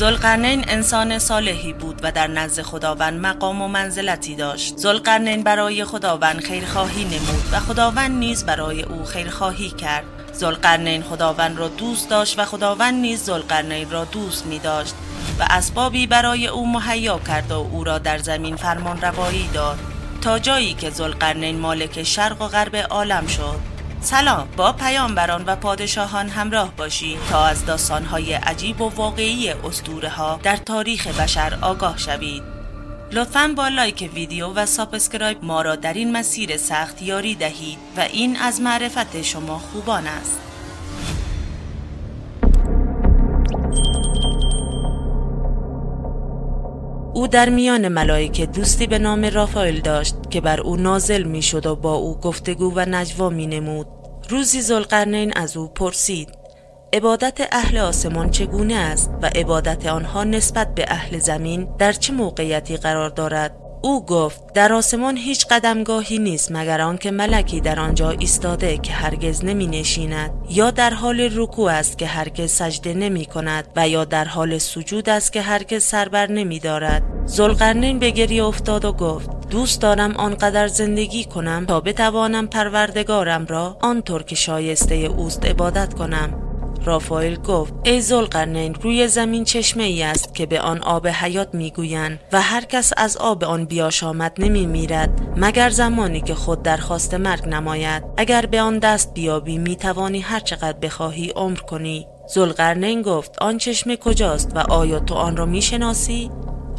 زلقرنین انسان صالحی بود و در نزد خداوند مقام و منزلتی داشت. زلقرنین برای خداوند خیرخواهی نمود و خداوند نیز برای او خیرخواهی کرد. زلقرنین خداوند را دوست داشت و خداوند نیز زلقرنین را دوست می داشت و اسبابی برای او مهیا کرد و او را در زمین فرمان روایی داد تا جایی که زلقرنین مالک شرق و غرب عالم شد. سلام با پیامبران و پادشاهان همراه باشید تا از داستانهای عجیب و واقعی اسطوره ها در تاریخ بشر آگاه شوید. لطفا با لایک ویدیو و subscribe ما را در این مسیر سخت یاری دهید و این از معرفت شما خوبان است. او در میان ملائکه دوستی به نام رافائل داشت که بر او نازل می شد و با او گفتگو و نجوا می نمود. روزی ذوالقرنین از او پرسید عبادت اهل آسمان چگونه است و عبادت آنها نسبت به اهل زمین در چه موقعیتی قرار دارد او گفت در آسمان هیچ قدمگاهی نیست مگر آنکه ملکی در آنجا ایستاده که هرگز نمی نشیند یا در حال رکوع است که هرگز سجده نمی کند و یا در حال سجود است که هرگز سربر نمی دارد. زلقرنین به گریه افتاد و گفت دوست دارم آنقدر زندگی کنم تا بتوانم پروردگارم را آنطور که شایسته اوست عبادت کنم. رافائل گفت ای زلقرنین روی زمین چشمه ای است که به آن آب حیات می‌گویند و هر کس از آب آن بیاشامد نمی میرد مگر زمانی که خود درخواست مرگ نماید. اگر به آن دست بیابی می توانی هر چقدر بخواهی عمر کنی. زلقرنین گفت آن چشمه کجاست و آیا تو آن را می‌شناسی؟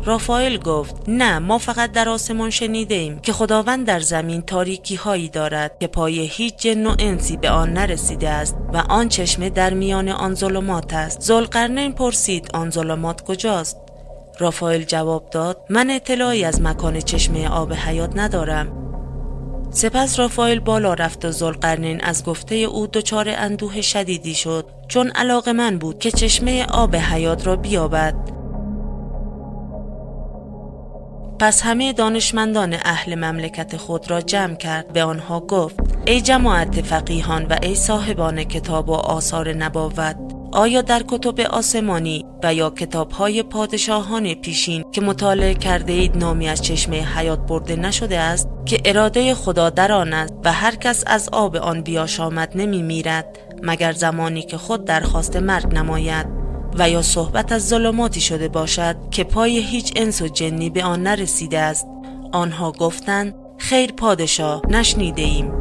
رافائل گفت نه ما فقط در آسمان شنیده ایم که خداوند در زمین تاریکی هایی دارد که پای هیچ جن و انسی به آن نرسیده است و آن چشمه در میان آن ظلمات است. زلقرنین پرسید آن ظلمات کجاست؟ رافائل جواب داد من اطلاعی از مکان چشمه آب حیات ندارم. سپس رافائل بالا رفت و زلقرنین از گفته او دچار اندوه شدیدی شد چون علاقه من بود که چشمه آب حیات را بیابد. پس همه دانشمندان اهل مملکت خود را جمع کرد به آنها گفت ای جماعت فقیهان و ای صاحبان کتاب و آثار نبوت آیا در کتب آسمانی و یا کتاب های پادشاهان پیشین که مطالعه کرده اید نامی از چشمه حیات برده نشده است که اراده خدا در آن است و هر کس از آب آن بیاشامد نمی میرد مگر زمانی که خود درخواست مرگ نماید؟ و یا صحبت از ظلماتی شده باشد که پای هیچ انس و جنی به آن نرسیده است. آنها گفتند خیر پادشاه نشنیده ایم.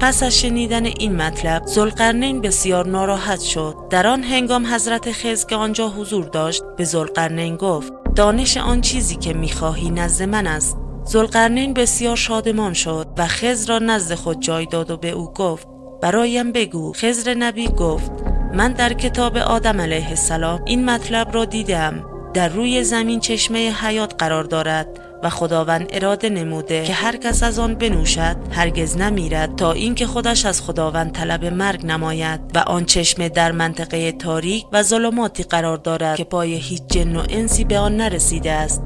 پس از شنیدن این مطلب زلقرنین بسیار ناراحت شد. در آن هنگام حضرت خز که آنجا حضور داشت به زلقرنین گفت دانش آن چیزی که می‌خواهی نزد من است. زلقرنین بسیار شادمان شد و خز را نزد خود جای داد و به او گفت برایم بگو. خزر نبی گفت من در کتاب آدم علیه السلام این مطلب را دیدم. در روی زمین چشمه حیات قرار دارد و خداوند اراده نموده که هر کس از آن بنوشد هرگز نمیرد تا اینکه خودش از خداوند طلب مرگ نماید و آن چشمه در منطقه تاریک و ظلماتی قرار دارد که پای هیچ جن و انسی به آن نرسیده است.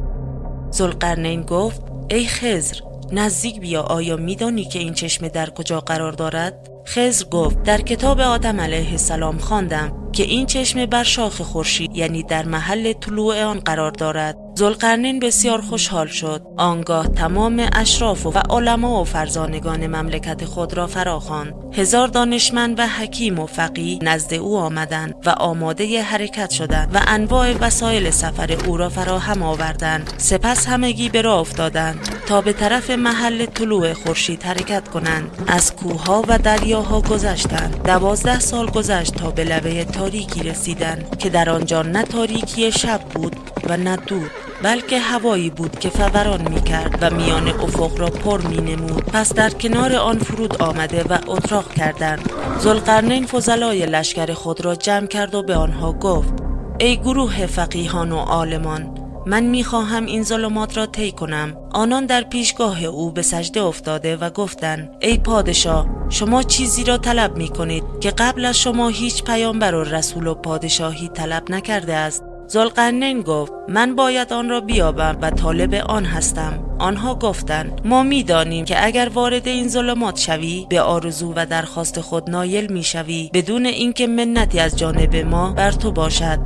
زلقرنین گفت ای خزر نزدیک بیا آیا میدانی که این چشمه در کجا قرار دارد؟ خزر گفت در کتاب آدم علیه السلام خواندم که این چشمه بر شاخ خورشید یعنی در محل طلوع آن قرار دارد. زلقرنین بسیار خوشحال شد. آنگاه تمام اشراف و علما و فرزانگان مملکت خود را فراخواند. هزار دانشمند و حکیم و فقی نزد او آمدند و آماده حرکت شدند و انواع وسایل سفر او را فراهم آوردند. سپس همگی به راه افتادند تا به طرف محل طلوع خورشید حرکت کنند. از کوهها و دریاها گذشتند. دوازده سال گذشت تا به لبه تاریکی رسیدند که در آنجا نه تاریکی شب بود و نه دود بلکه هوایی بود که فوران می کرد و میان افق را پر می نمود پس در کنار آن فرود آمده و اتراق کردند. زلقرنین فضلای لشکر خود را جمع کرد و به آنها گفت ای گروه فقیهان و عالمان من می‌خواهم این ظلمات را طی کنم. آنان در پیشگاه او به سجده افتاده و گفتند ای پادشاه شما چیزی را طلب می کنید که قبل از شما هیچ پیامبر و رسول و پادشاهی طلب نکرده است. زلقرنین گفت من باید آن را بیابم و طالب آن هستم. آنها گفتند ما می‌دانیم که اگر وارد این ظلمات شوی به آرزو و درخواست خود نایل می‌شوی بدون اینکه منتی از جانب ما بر تو باشد.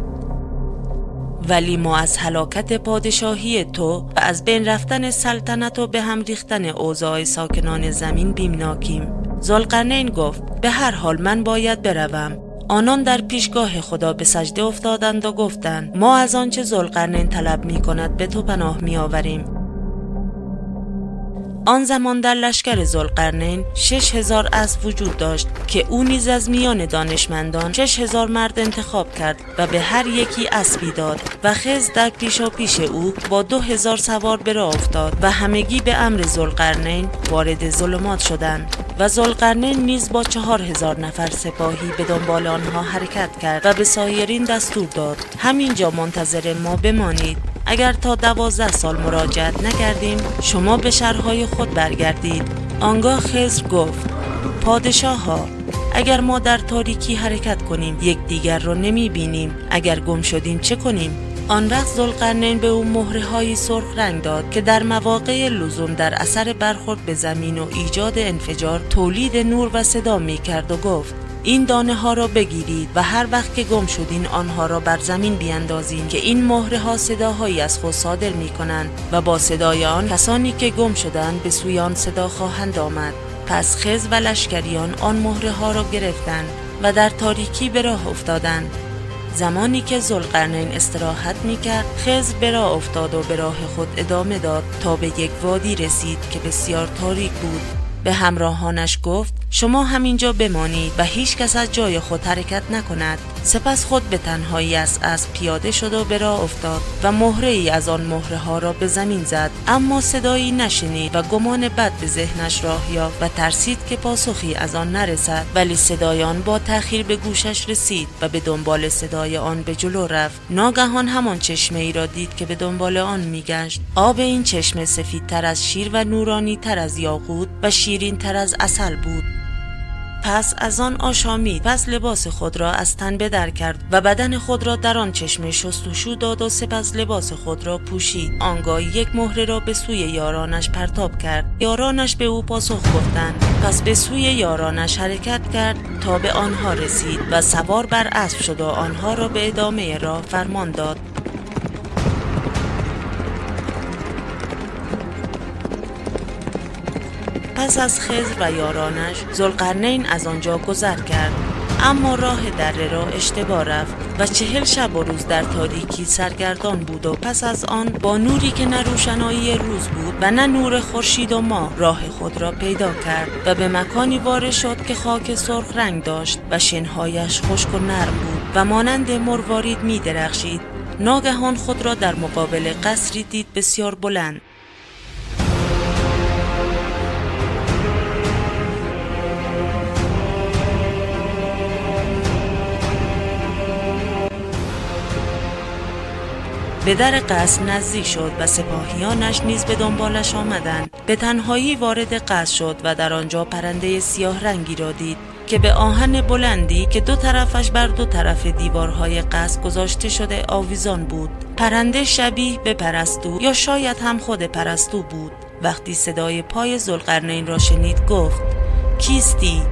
ولی ما از هلاکت پادشاهی تو و از بین رفتن سلطنت و به هم ریختن اوضاع ساکنان زمین بیمناکیم. زلقرنین گفت به هر حال من باید بروم. آنان در پیشگاه خدا به سجده افتادند و گفتند ما از آنچه زلقرنین طلب می کند به تو پناه می آوریم آن زمان در لشکر زلقرنین شش هزار اسب وجود داشت که او نیز از میان دانشمندان شش هزار مرد انتخاب کرد و به هر یکی اسبی داد و خز پیشا پیش او با دو هزار سوار به افتاد و همگی به امر زلقرنین وارد ظلمات شدند و زلقرنین نیز با چهار هزار نفر سپاهی به دنبال آنها حرکت کرد و به سایرین دستور داد. همینجا منتظر ما بمانید. اگر تا دوازده سال مراجعت نکردیم شما به شهرهای خود برگردید. آنگاه خزر گفت پادشاه ها اگر ما در تاریکی حرکت کنیم یکدیگر را نمی بینیم اگر گم شدیم چه کنیم؟ آن وقت زلقرنین به او مهره های سرخ رنگ داد که در مواقع لزوم در اثر برخورد به زمین و ایجاد انفجار تولید نور و صدا می کرد و گفت این دانه ها را بگیرید و هر وقت که گم شدین آنها را بر زمین بیاندازین که این مهره ها صداهایی از خود صادر می کنند و با صدای آن کسانی که گم شدند به سوی آن صدا خواهند آمد. پس خز و لشکریان آن مهره ها را گرفتند و در تاریکی به راه افتادند. زمانی که زلقرنین استراحت می کرد خز به راه افتاد و به راه خود ادامه داد تا به یک وادی رسید که بسیار تاریک بود. به همراهانش گفت شما همینجا بمانید و هیچ کس از جای خود حرکت نکند. سپس خود به تنهایی از اسب پیاده شد و به راه افتاد و مهره ای از آن مهره ها را به زمین زد. اما صدایی نشنید و گمان بد به ذهنش راه یافت و ترسید که پاسخی از آن نرسد. ولی صدای آن با تأخیر به گوشش رسید و به دنبال صدای آن به جلو رفت. ناگهان همان چشمه ای را دید که به دنبال آن میگشت. آب این چشمه سفیدتر از شیر و نورانی تر از یاقوت و شیرین تر از اصل بود. پس از آن آشامید پس لباس خود را از تن بدر کرد و بدن خود را در آن چشمه شستشو داد و سپس لباس خود را پوشید. آنگاه یک مهره را به سوی یارانش پرتاب کرد. یارانش به او پاسخ گفتند. پس به سوی یارانش حرکت کرد تا به آنها رسید و سوار بر اسب شد و آنها را به ادامه راه فرمان داد. پس از خزر و یارانش زلقرنین از آنجا گذر کرد. اما راه دره را اشتباه رفت و چهل شب و روز در تاریکی سرگردان بود و پس از آن با نوری که نه روشنایی روز بود و نه نور خورشید و ما راه خود را پیدا کرد و به مکانی وارد شد که خاک سرخ رنگ داشت و شنهایش خشک و نرم بود و مانند مروارید می درخشید ناگهان خود را در مقابل قصری دید بسیار بلند. به در قصر نزدیک شد و سپاهیانش نیز به دنبالش آمدند به تنهایی وارد قصر شد و در آنجا پرنده سیاه رنگی را دید که به آهن بلندی که دو طرفش بر دو طرف دیوارهای قصر گذاشته شده آویزان بود. پرنده شبیه به پرستو یا شاید هم خود پرستو بود. وقتی صدای پای زلقرنین را شنید گفت کیستی؟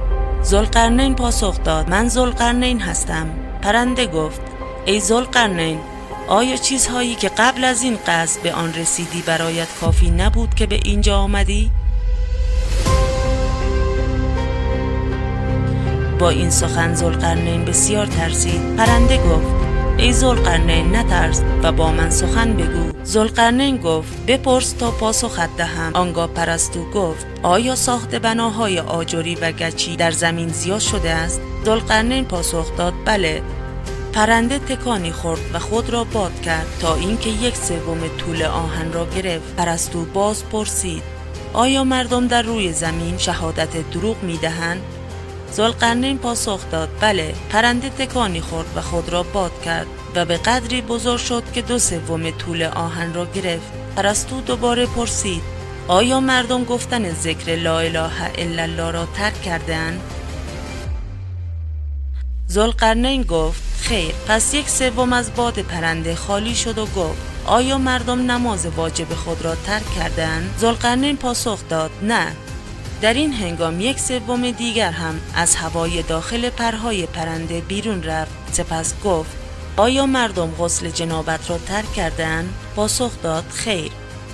زلقرنین پاسخ داد من زلقرنین هستم. پرنده گفت ای زلقرنین آیا چیزهایی که قبل از این قصد به آن رسیدی برایت کافی نبود که به اینجا آمدی؟ با این سخن زلقرنین بسیار ترسید. پرنده گفت ای زلقرنین نترس و با من سخن بگو. زلقرنین گفت بپرس تا پاسخت دهم. آنگاه پرستو گفت آیا ساخت بناهای آجری و گچی در زمین زیاد شده است؟ زلقرنین پاسخ داد بله. پرنده تکانی خورد و خود را باد کرد تا اینکه یک سوم طول آهن را گرفت. پرستو باز پرسید آیا مردم در روی زمین شهادت دروغ می دهند؟ زلقرنین پاسخ داد بله پرنده تکانی خورد و خود را باد کرد و به قدری بزرگ شد که دو سوم طول آهن را گرفت. پرستو دوباره پرسید آیا مردم گفتن ذکر لا اله الا الله را ترک کردند زلقرنین گفت خیر پس یک سوم از باد پرنده خالی شد و گفت آیا مردم نماز واجب خود را ترک کردند زلقرنین پاسخ داد نه. در این هنگام یک سوم دیگر هم از هوای داخل پرهای پرنده بیرون رفت. سپس گفت آیا مردم غسل جنابت را ترک کردن؟ پاسخ داد خیر.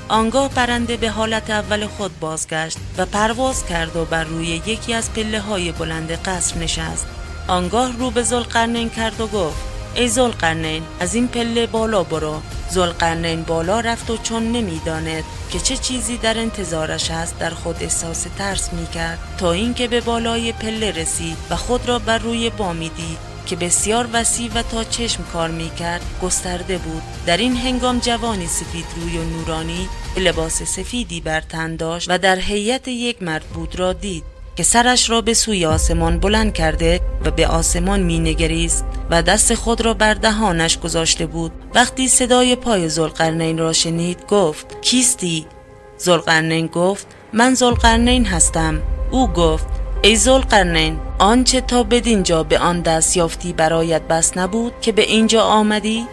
آنگاه پرنده به حالت اول خود بازگشت و پرواز کرد و بر روی یکی از پله های بلند قصر نشست. آنگاه رو به زلقرنین کرد و گفت ای زلقرنین از این پله بالا برو. زلقرنین بالا رفت و چون نمی‌داند که چه چیزی در انتظارش است در خود احساس ترس می کرد تا اینکه به بالای پله رسید و خود را بر روی بامی دید که بسیار وسیع و تا چشم کار می کرد گسترده بود. در این هنگام جوانی سفید روی و نورانی لباس سفیدی بر تن داشت و در هیئت یک مرد بود را دید. که سرش را به سوی آسمان بلند کرده و به آسمان می نگریست و دست خود را بر دهانش گذاشته بود وقتی صدای پای زلقرنین را شنید گفت کیستی؟ زلقرنین گفت من زلقرنین هستم او گفت ای زلقرنین آنچه تا بدینجا به آن دست یافتی برایت بس نبود که به اینجا آمدی؟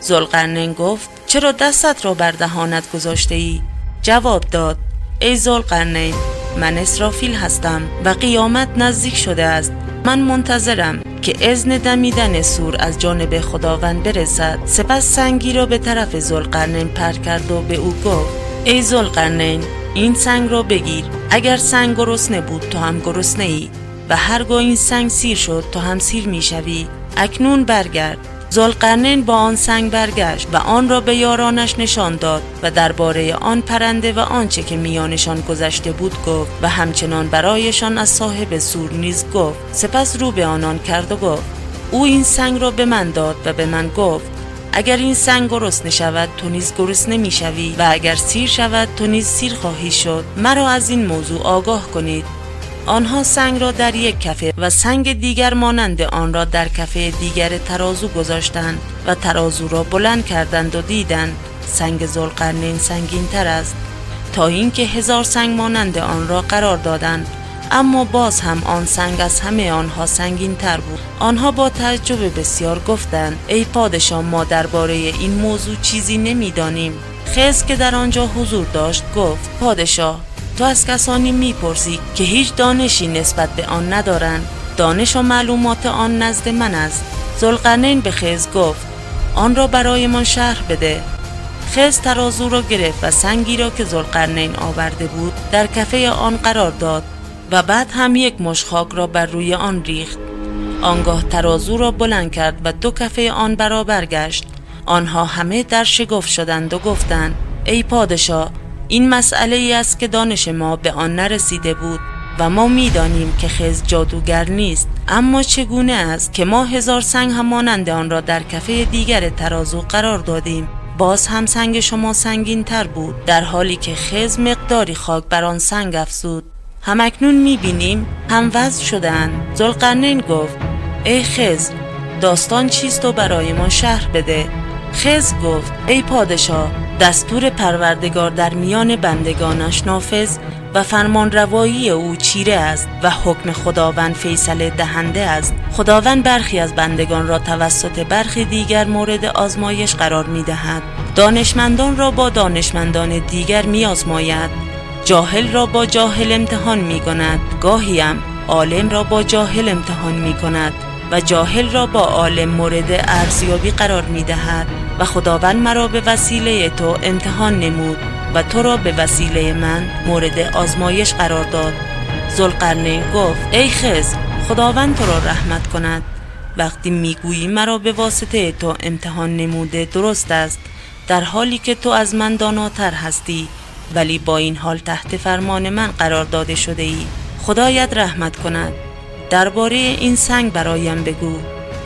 زلقرنین گفت چرا دستت را بر دهانت گذاشته ای؟ جواب داد ای زلقرنین من اسرافیل هستم و قیامت نزدیک شده است. من منتظرم که اذن دمیدن سور از جانب خداوند برسد. سپس سنگی را به طرف زلقرنین پر کرد و به او گفت ای زلقرنین این سنگ را بگیر. اگر سنگ گرسنه بود تو هم گرسنه ای و هرگاه این سنگ سیر شد تو هم سیر می شوی اکنون برگرد. زلقرنین با آن سنگ برگشت و آن را به یارانش نشان داد و درباره آن پرنده و آنچه که میانشان گذشته بود گفت و همچنان برایشان از صاحب سور نیز گفت. سپس رو به آنان کرد و گفت او این سنگ را به من داد و به من گفت اگر این سنگ گرسنه شود تو نیز گرسنه می‌شوی و اگر سیر شود تو نیز سیر خواهی شد. مرا از این موضوع آگاه کنید. آنها سنگ را در یک کفه و سنگ دیگر مانند آن را در کفه دیگر ترازو گذاشتند و ترازو را بلند کردند و دیدند سنگ زلقرنین سنگین تر است تا اینکه هزار سنگ مانند آن را قرار دادند. اما باز هم آن سنگ از همه آنها سنگین تر بود. آنها با تعجب بسیار گفتند ای پادشاه ما درباره این موضوع چیزی نمی‌دانیم. خز که در آنجا حضور داشت گفت پادشاه تو از کسانی می‌پرسی که هیچ دانشی نسبت به آن ندارند. دانش و معلومات آن نزد من است. زلقرنین به خز گفت آن را برایمان شرح بده. خز ترازو را گرفت و سنگی را که زلقرنین آورده بود در کفه آن قرار داد و بعد هم یک مش خاک را بر روی آن ریخت. آنگاه ترازو را بلند کرد و دو کفه آن برابر گشت. آنها همه در شگفت شدند و گفتند ای پادشاه این مسئله ای است که دانش ما به آن نرسیده بود و ما می‌دانیم که خز جادوگر نیست. اما چگونه است که ما هزار سنگ همانند آن را در کفه دیگر ترازو قرار دادیم؟ باز هم سنگ شما سنگین تر بود در حالی که خز مقداری خاک بر آن سنگ افزود. همکنون می‌بینیم هم وضع شدن زلقرنین گفت ای خز داستان چیست و برای ما شهر بده؟ خز گفت ای پادشاه دستور پروردگار در میان بندگانش نافذ و فرمان روایی او چیره است و حکم خداوند فیصله دهنده است. خداوند برخی از بندگان را توسط برخی دیگر مورد آزمایش قرار می دهد دانشمندان را با دانشمندان دیگر می آزماید جاهل را با جاهل امتحان می کند گاهیم عالم را با جاهل امتحان می کند و جاهل را با عالم مورد ارزیابی قرار می دهد و خداوند مرا به وسیله تو امتحان نمود و تو را به وسیله من مورد آزمایش قرار داد. زلقرنین گفت ای خز خداوند تو را رحمت کند. وقتی می‌گویی مرا به واسطه تو امتحان نموده درست است در حالی که تو از من داناتر هستی ولی با این حال تحت فرمان من قرار داده شده ای خدایت رحمت کند. درباره این سنگ برایم بگو.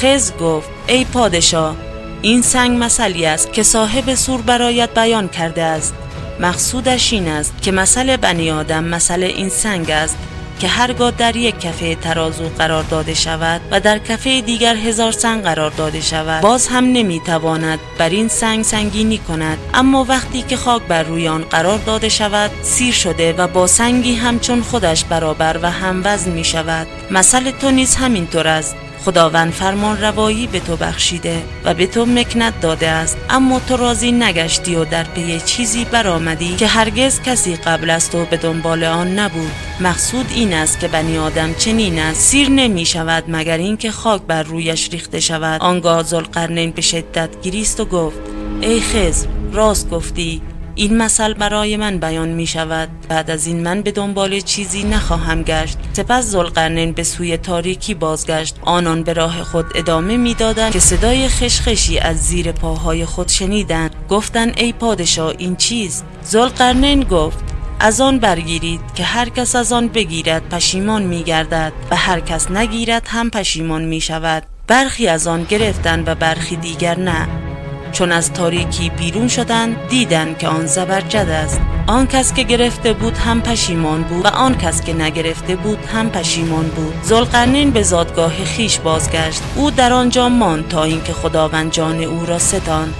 قز گفت ای پادشاه این سنگ مسئلی است که صاحب سور برایت بیان کرده است. مقصودش این است که مسئله بنی آدم مسئله این سنگ است که هرگاه در یک کفه ترازو قرار داده شود و در کفه دیگر هزار سنگ قرار داده شود باز هم نمی‌تواند بر این سنگ سنگینی کند. اما وقتی که خاک بر روی آن قرار داده شود سیر شده و با سنگی همچون خودش برابر و هم وزن می شود مسئله تو نیز همینطور است. خداوند فرمان روایی به تو بخشیده و به تو مکنت داده است. اما تو راضی نگشتی و در پی چیزی برآمدی که هرگز کسی قبل از تو به دنبال آن نبود. مقصود این است که بنی آدم چنین است. سیر نمی شود مگر اینکه خاک بر رویش ریخته شود. آنگاه ذوالقرنین به شدت گریست و گفت ای خضر راست گفتی. این مثل برای من بیان می شود بعد از این من به دنبال چیزی نخواهم گشت. سپس زلقرنین به سوی تاریکی بازگشت. آنان به راه خود ادامه می‌دادند که صدای خشخشی از زیر پاهای خود شنیدند. گفتند ای پادشاه این چیست؟ زلقرنین گفت از آن برگیرید که هر کس از آن بگیرد پشیمان می گردد و هر کس نگیرد هم پشیمان می شود برخی از آن گرفتند و برخی دیگر نه. چون از تاریکی بیرون شدند دیدند که آن زبرجد است. آن کس که گرفته بود هم پشیمان بود و آن کس که نگرفته بود هم پشیمان بود. زلقرنین به زادگاه خیش بازگشت. او در آنجا ماند تا اینکه خداوند جان او را ستاند.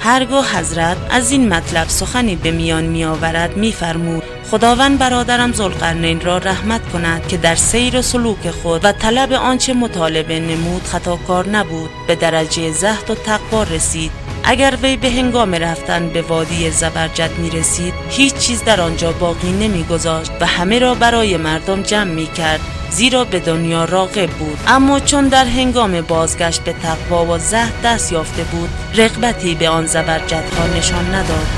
هرگاه حضرت از این مطلب سخنی به میان می آورد می فرمود خداوند برادرم زلقرنین را رحمت کند که در سیر و سلوک خود و طلب آنچه مطالبه نمود خطاکار نبود به درجه زهد و تقوا رسید. اگر وی به هنگام رفتن به وادی زبرجد می رسید هیچ چیز در آنجا باقی نمی گذاشت و همه را برای مردم جمع می کرد زیرا به دنیا راقب بود. اما چون در هنگام بازگشت به تقوا و زهد دست یافته بود رغبتی به آن زبرجدها نشان نداد.